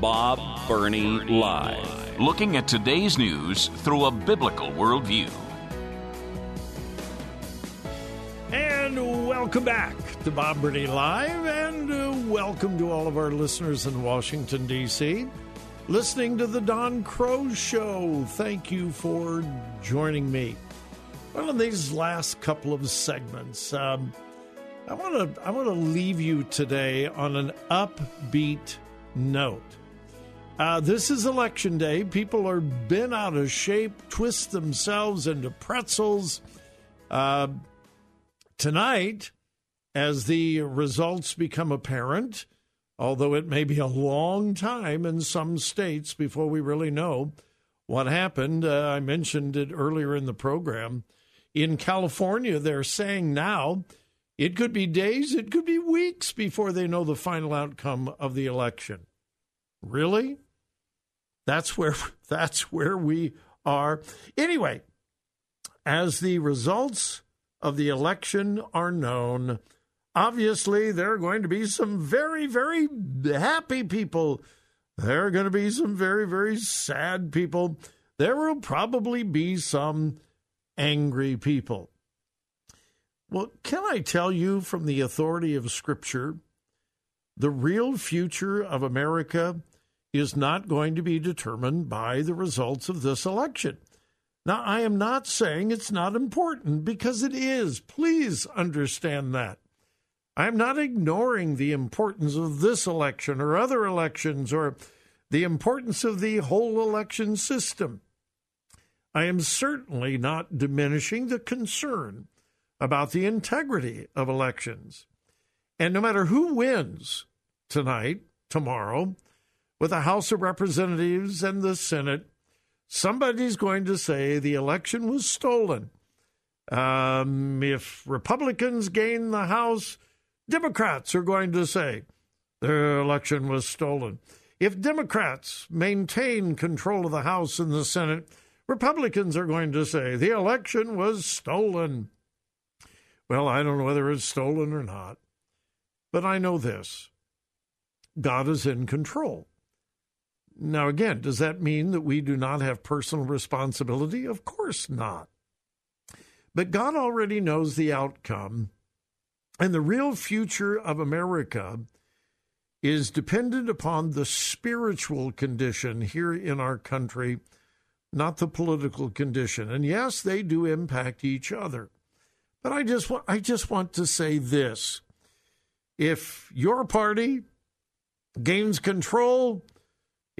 Bob Burney Live. Looking at today's news through a biblical worldview. And welcome back to Bob Burney Live, and uh, welcome to all of our listeners in Washington, D.C. Listening to the Don Crow Show. Thank you for joining me. Well, in these last couple of segments, um, I want to I want to leave you today on an upbeat note. Uh, this is election day. People are bent out of shape, twist themselves into pretzels. Uh, tonight, as the results become apparent, although it may be a long time in some states before we really know what happened, uh, I mentioned it earlier in the program. In California, they're saying now it could be days, it could be weeks before they know the final outcome of the election. Really? That's where that's where we are. Anyway, as the results of the election are known, obviously there are going to be some very very happy people. There are going to be some very very sad people. There will probably be some angry people. Well, can I tell you from the authority of Scripture, the real future of America is not going to be determined by the results of this election. Now, I am not saying it's not important because it is. Please understand that. I'm not ignoring the importance of this election or other elections or the importance of the whole election system. I am certainly not diminishing the concern about the integrity of elections. And no matter who wins tonight, tomorrow, with the House of Representatives and the Senate, somebody's going to say the election was stolen. Um, if Republicans gain the House, Democrats are going to say the election was stolen. If Democrats maintain control of the House and the Senate, Republicans are going to say the election was stolen. Well, I don't know whether it's stolen or not, but I know this God is in control. Now, again, does that mean that we do not have personal responsibility? Of course not. But God already knows the outcome, and the real future of America is dependent upon the spiritual condition here in our country, not the political condition. And yes, they do impact each other. But I just want, I just want to say this. If your party gains control,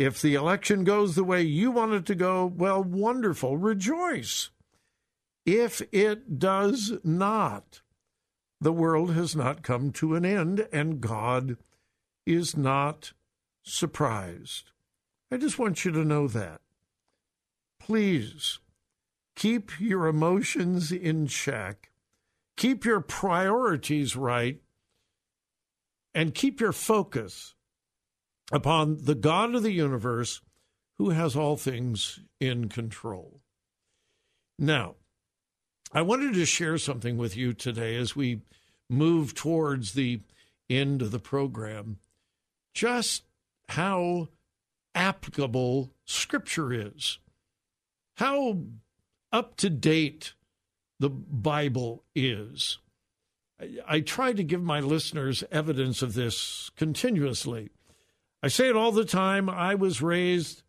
if the election goes the way you want it to go, well, wonderful, rejoice. If it does not, the world has not come to an end, and God is not surprised. I just want you to know that. Please keep your emotions in check, keep your priorities right, and keep your focus upon the God of the universe who has all things in control. Now, I wanted to share something with you today as we move towards the end of the program. Just how applicable Scripture is, how up to date the Bible is. I, try to give my listeners evidence of this continuously. I say it all the time. I was raised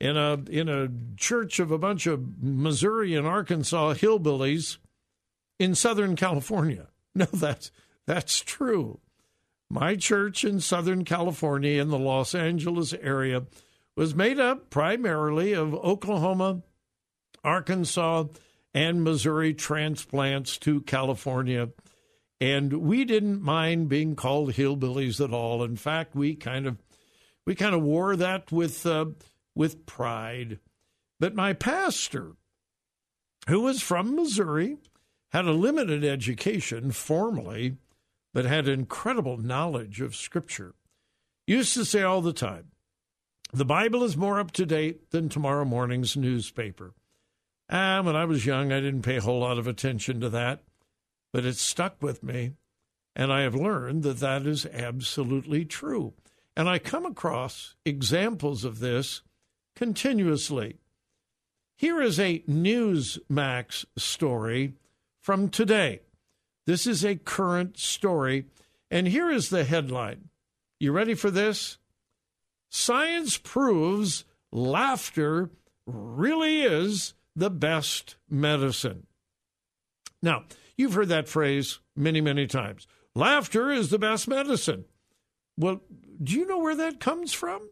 in a in a church of a bunch of Missouri and Arkansas hillbillies in Southern California. No, that's that's true. My church in Southern California in the Los Angeles area was made up primarily of Oklahoma, Arkansas, and Missouri transplants to California. and we didn't mind being called hillbillies at all. In fact, we kind of we kind of wore that with uh, with pride. But my pastor, who was from Missouri, had a limited education formally, but had incredible knowledge of Scripture. Used to say all the time, the Bible is more up to date than tomorrow morning's newspaper. Ah, when I was young, I didn't pay a whole lot of attention to that, but it stuck with me, and I have learned that that is absolutely true. And I come across examples of this continuously. Here is a Newsmax story from today. This is a current story, and here is the headline. You ready for this? Science proves laughter really is the best medicine. Now, you've heard that phrase many, many times. Laughter is the best medicine. Well, do you know where that comes from?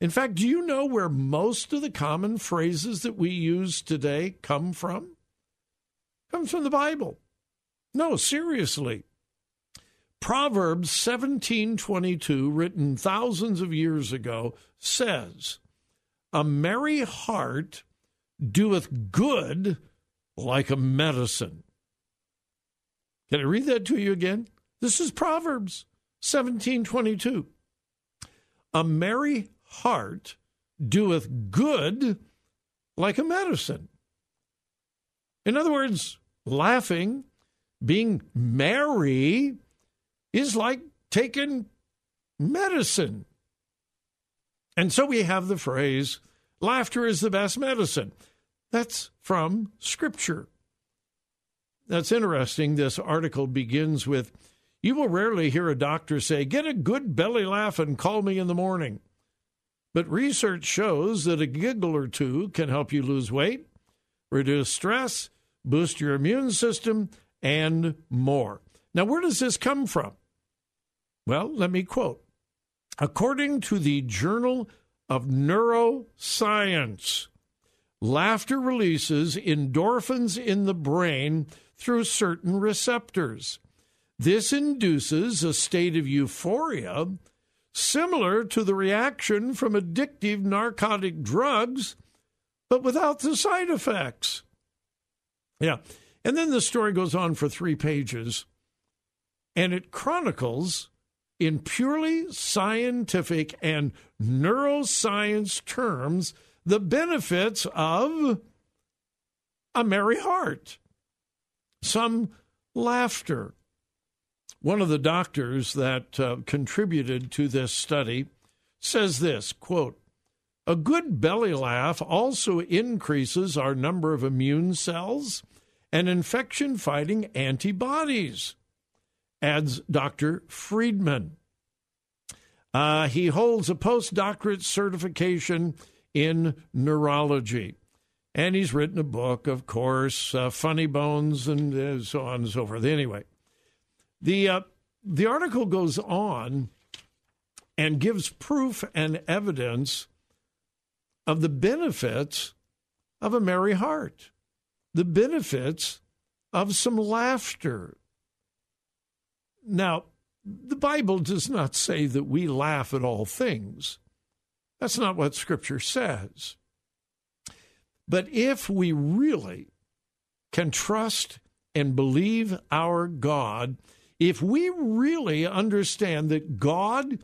In fact, do you know where most of the common phrases that we use today come from? Comes from the Bible. No, seriously. Proverbs 17:22 written thousands of years ago says, "A merry heart doeth good like a medicine." Can I read that to you again? This is Proverbs 17:22. A merry heart doeth good like a medicine. In other words, laughing, being merry is like taking medicine. And so we have the phrase, laughter is the best medicine. That's from Scripture. That's interesting. This article begins with You will rarely hear a doctor say, Get a good belly laugh and call me in the morning. But research shows that a giggle or two can help you lose weight, reduce stress, boost your immune system, and more. Now, where does this come from? Well, let me quote. According to the Journal of Neuroscience, laughter releases endorphins in the brain through certain receptors. This induces a state of euphoria similar to the reaction from addictive narcotic drugs, but without the side effects. Yeah. And then the story goes on for three pages, and it chronicles in purely scientific and neuroscience terms the benefits of a merry heart, some laughter. One of the doctors that uh, contributed to this study says this quote, a good belly laugh also increases our number of immune cells and infection fighting antibodies, adds Dr. Friedman. Uh, he holds a postdoctorate certification in neurology. And he's written a book, of course, uh, Funny Bones, and uh, so on and so forth. Anyway, the, uh, the article goes on and gives proof and evidence of the benefits of a merry heart the benefits of some laughter. Now, the Bible does not say that we laugh at all things. That's not what Scripture says. But if we really can trust and believe our God, if we really understand that God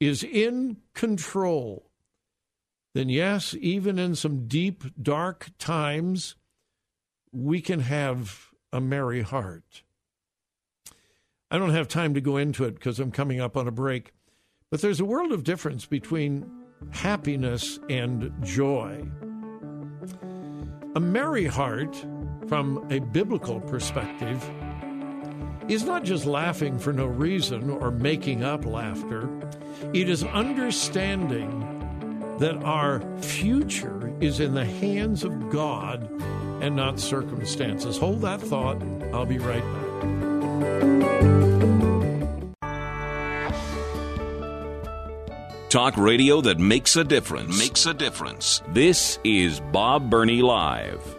is in control, then yes, even in some deep, dark times, we can have a merry heart. I don't have time to go into it because I'm coming up on a break, but there's a world of difference between happiness and joy. A merry heart, from a biblical perspective, is not just laughing for no reason or making up laughter. It is understanding that our future is in the hands of God and not circumstances. Hold that thought. I'll be right back. Talk radio that makes a difference. Makes a difference. This is Bob Burney Live.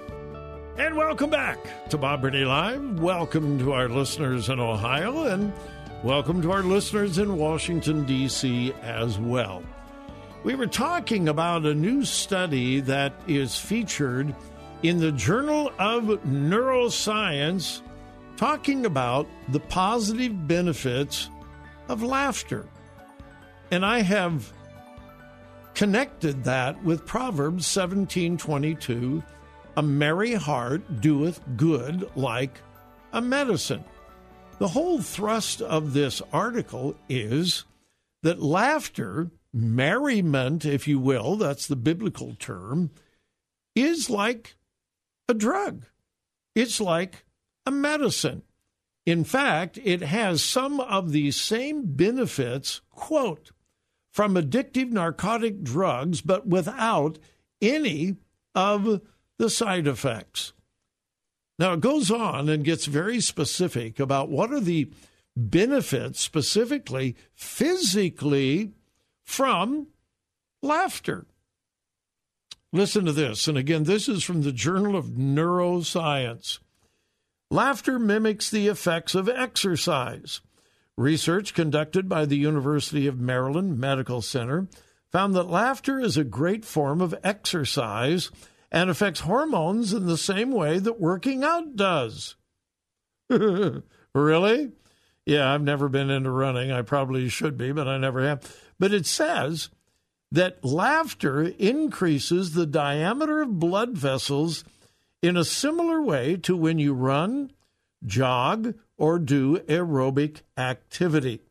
And welcome back to Bob Burney Live. Welcome to our listeners in Ohio and welcome to our listeners in Washington, D.C. as well. We were talking about a new study that is featured in the Journal of Neuroscience talking about the positive benefits of laughter. And I have connected that with Proverbs 17:22, a merry heart doeth good like a medicine. The whole thrust of this article is that laughter, merriment if you will, that's the biblical term, is like a drug. It's like a medicine. In fact, it has some of the same benefits, quote, from addictive narcotic drugs, but without any of the side effects. Now, it goes on and gets very specific about what are the benefits, specifically physically, from laughter. Listen to this. And again, this is from the Journal of Neuroscience. Laughter mimics the effects of exercise. Research conducted by the University of Maryland Medical Center found that laughter is a great form of exercise and affects hormones in the same way that working out does. really? Yeah, I've never been into running. I probably should be, but I never have. But it says that laughter increases the diameter of blood vessels in a similar way to when you run, jog, or do aerobic activity.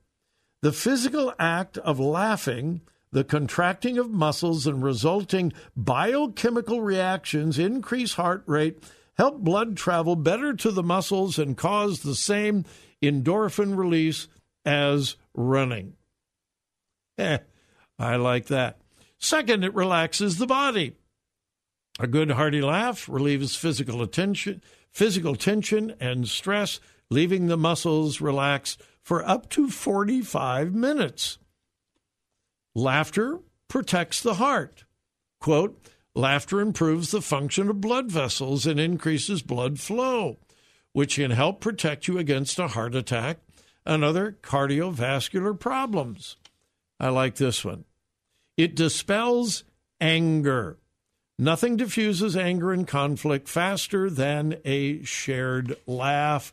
The physical act of laughing, the contracting of muscles and resulting biochemical reactions increase heart rate, help blood travel better to the muscles, and cause the same endorphin release as running. Eh, I like that. Second, it relaxes the body. A good hearty laugh relieves physical attention, physical tension and stress, leaving the muscles relaxed for up to 45 minutes. Laughter protects the heart. Quote, laughter improves the function of blood vessels and increases blood flow, which can help protect you against a heart attack and other cardiovascular problems. I like this one. It dispels anger. Nothing diffuses anger and conflict faster than a shared laugh.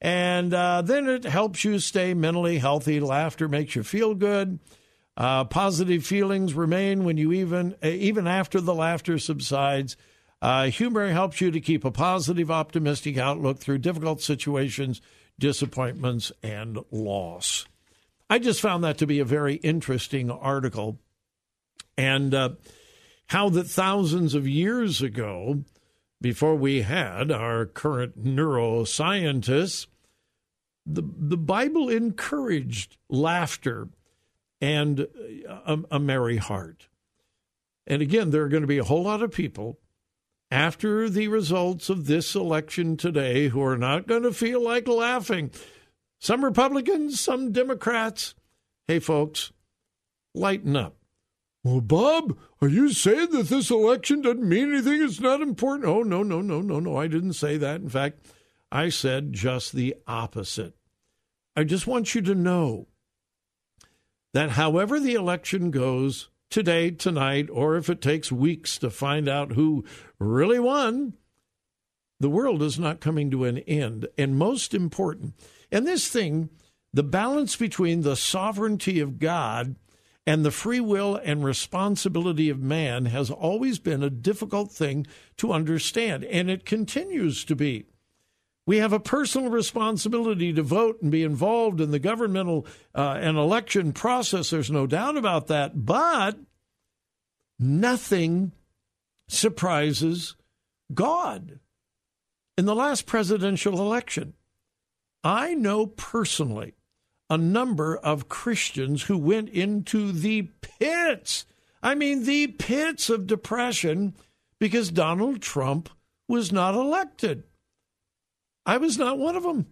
And uh, then it helps you stay mentally healthy. Laughter makes you feel good. Uh, positive feelings remain when you even uh, even after the laughter subsides. Uh, humor helps you to keep a positive, optimistic outlook through difficult situations, disappointments, and loss. I just found that to be a very interesting article, and uh, how that thousands of years ago, before we had our current neuroscientists, the, the Bible encouraged laughter and a, a merry heart. And again, there are going to be a whole lot of people after the results of this election today who are not going to feel like laughing. Some Republicans, some Democrats. Hey, folks, lighten up. Well, Bob, are you saying that this election doesn't mean anything? It's not important? Oh, no, no, no, no, no. I didn't say that. In fact, I said just the opposite. I just want you to know that however the election goes today, tonight, or if it takes weeks to find out who really won, the world is not coming to an end. And most important, and this thing, the balance between the sovereignty of God and the free will and responsibility of man has always been a difficult thing to understand, and it continues to be. We have a personal responsibility to vote and be involved in the governmental uh, and election process. There's no doubt about that. But nothing surprises God. In the last presidential election, I know personally a number of Christians who went into the pits. I mean, the pits of depression because Donald Trump was not elected. I was not one of them.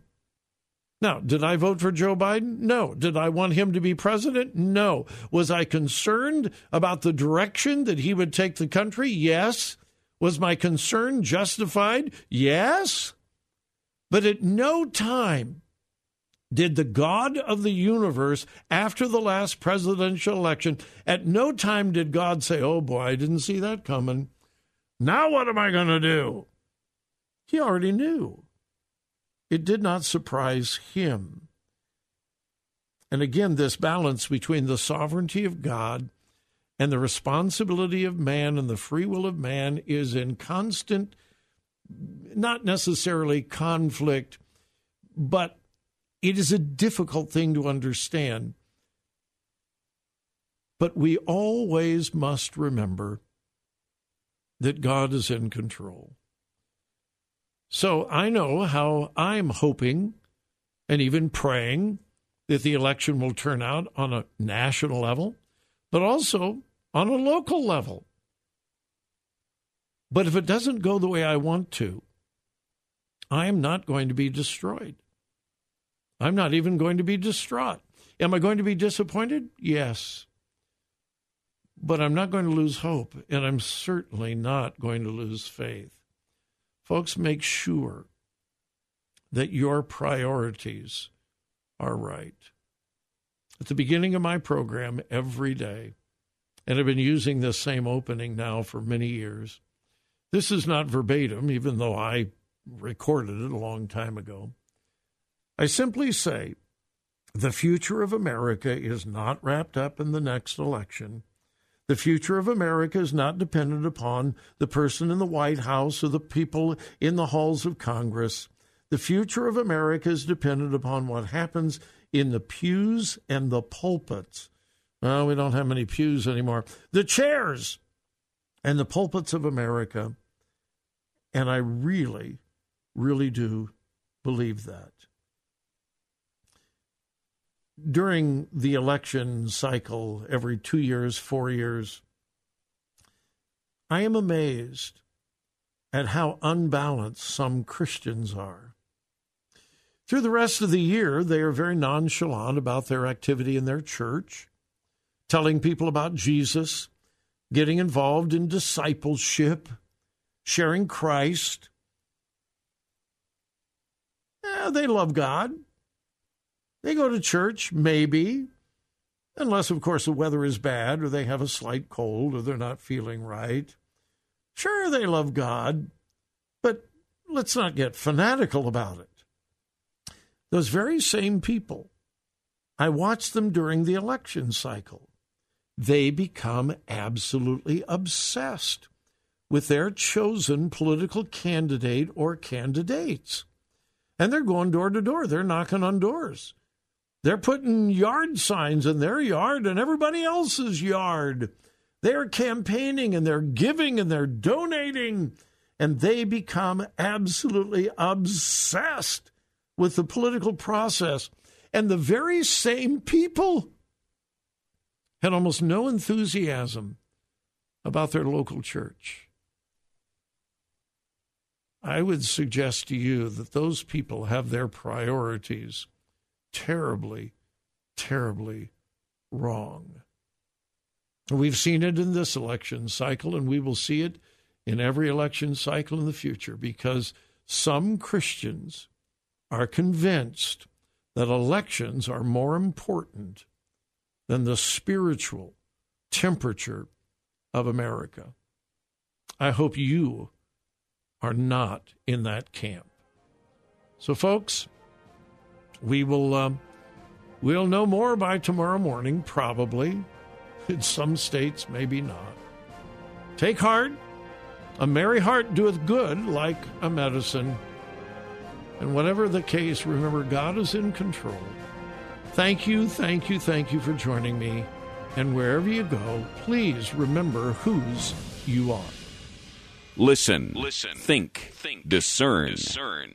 Now, did I vote for Joe Biden? No. Did I want him to be president? No. Was I concerned about the direction that he would take the country? Yes. Was my concern justified? Yes. But at no time did the God of the universe, after the last presidential election, at no time did God say, Oh boy, I didn't see that coming. Now what am I going to do? He already knew. It did not surprise him. And again, this balance between the sovereignty of God and the responsibility of man and the free will of man is in constant, not necessarily conflict, but it is a difficult thing to understand. But we always must remember that God is in control. So I know how I'm hoping and even praying that the election will turn out on a national level, but also on a local level. But if it doesn't go the way I want to, I am not going to be destroyed. I'm not even going to be distraught. Am I going to be disappointed? Yes. But I'm not going to lose hope, and I'm certainly not going to lose faith. Folks, make sure that your priorities are right. At the beginning of my program every day, and I've been using this same opening now for many years. This is not verbatim, even though I recorded it a long time ago. I simply say the future of America is not wrapped up in the next election. The future of America is not dependent upon the person in the White House or the people in the halls of Congress. The future of America is dependent upon what happens in the pews and the pulpits. Well, we don't have many pews anymore. The chairs and the pulpits of America. And I really, really do believe that. During the election cycle, every two years, four years, I am amazed at how unbalanced some Christians are. Through the rest of the year, they are very nonchalant about their activity in their church, telling people about Jesus, getting involved in discipleship, sharing Christ. Eh, they love God. They go to church, maybe, unless, of course, the weather is bad or they have a slight cold or they're not feeling right. Sure, they love God, but let's not get fanatical about it. Those very same people, I watched them during the election cycle. They become absolutely obsessed with their chosen political candidate or candidates. And they're going door to door, they're knocking on doors. They're putting yard signs in their yard and everybody else's yard. They're campaigning and they're giving and they're donating, and they become absolutely obsessed with the political process. And the very same people had almost no enthusiasm about their local church. I would suggest to you that those people have their priorities terribly, terribly wrong. We've seen it in this election cycle, and we will see it in every election cycle in the future because some Christians are convinced that elections are more important than the spiritual temperature of America. I hope you are not in that camp. So, folks, we will um, we'll know more by tomorrow morning, probably. In some states, maybe not. Take heart. A merry heart doeth good, like a medicine. And whatever the case, remember God is in control. Thank you, thank you, thank you for joining me. And wherever you go, please remember whose you are. Listen, listen, think, think, discern, discern.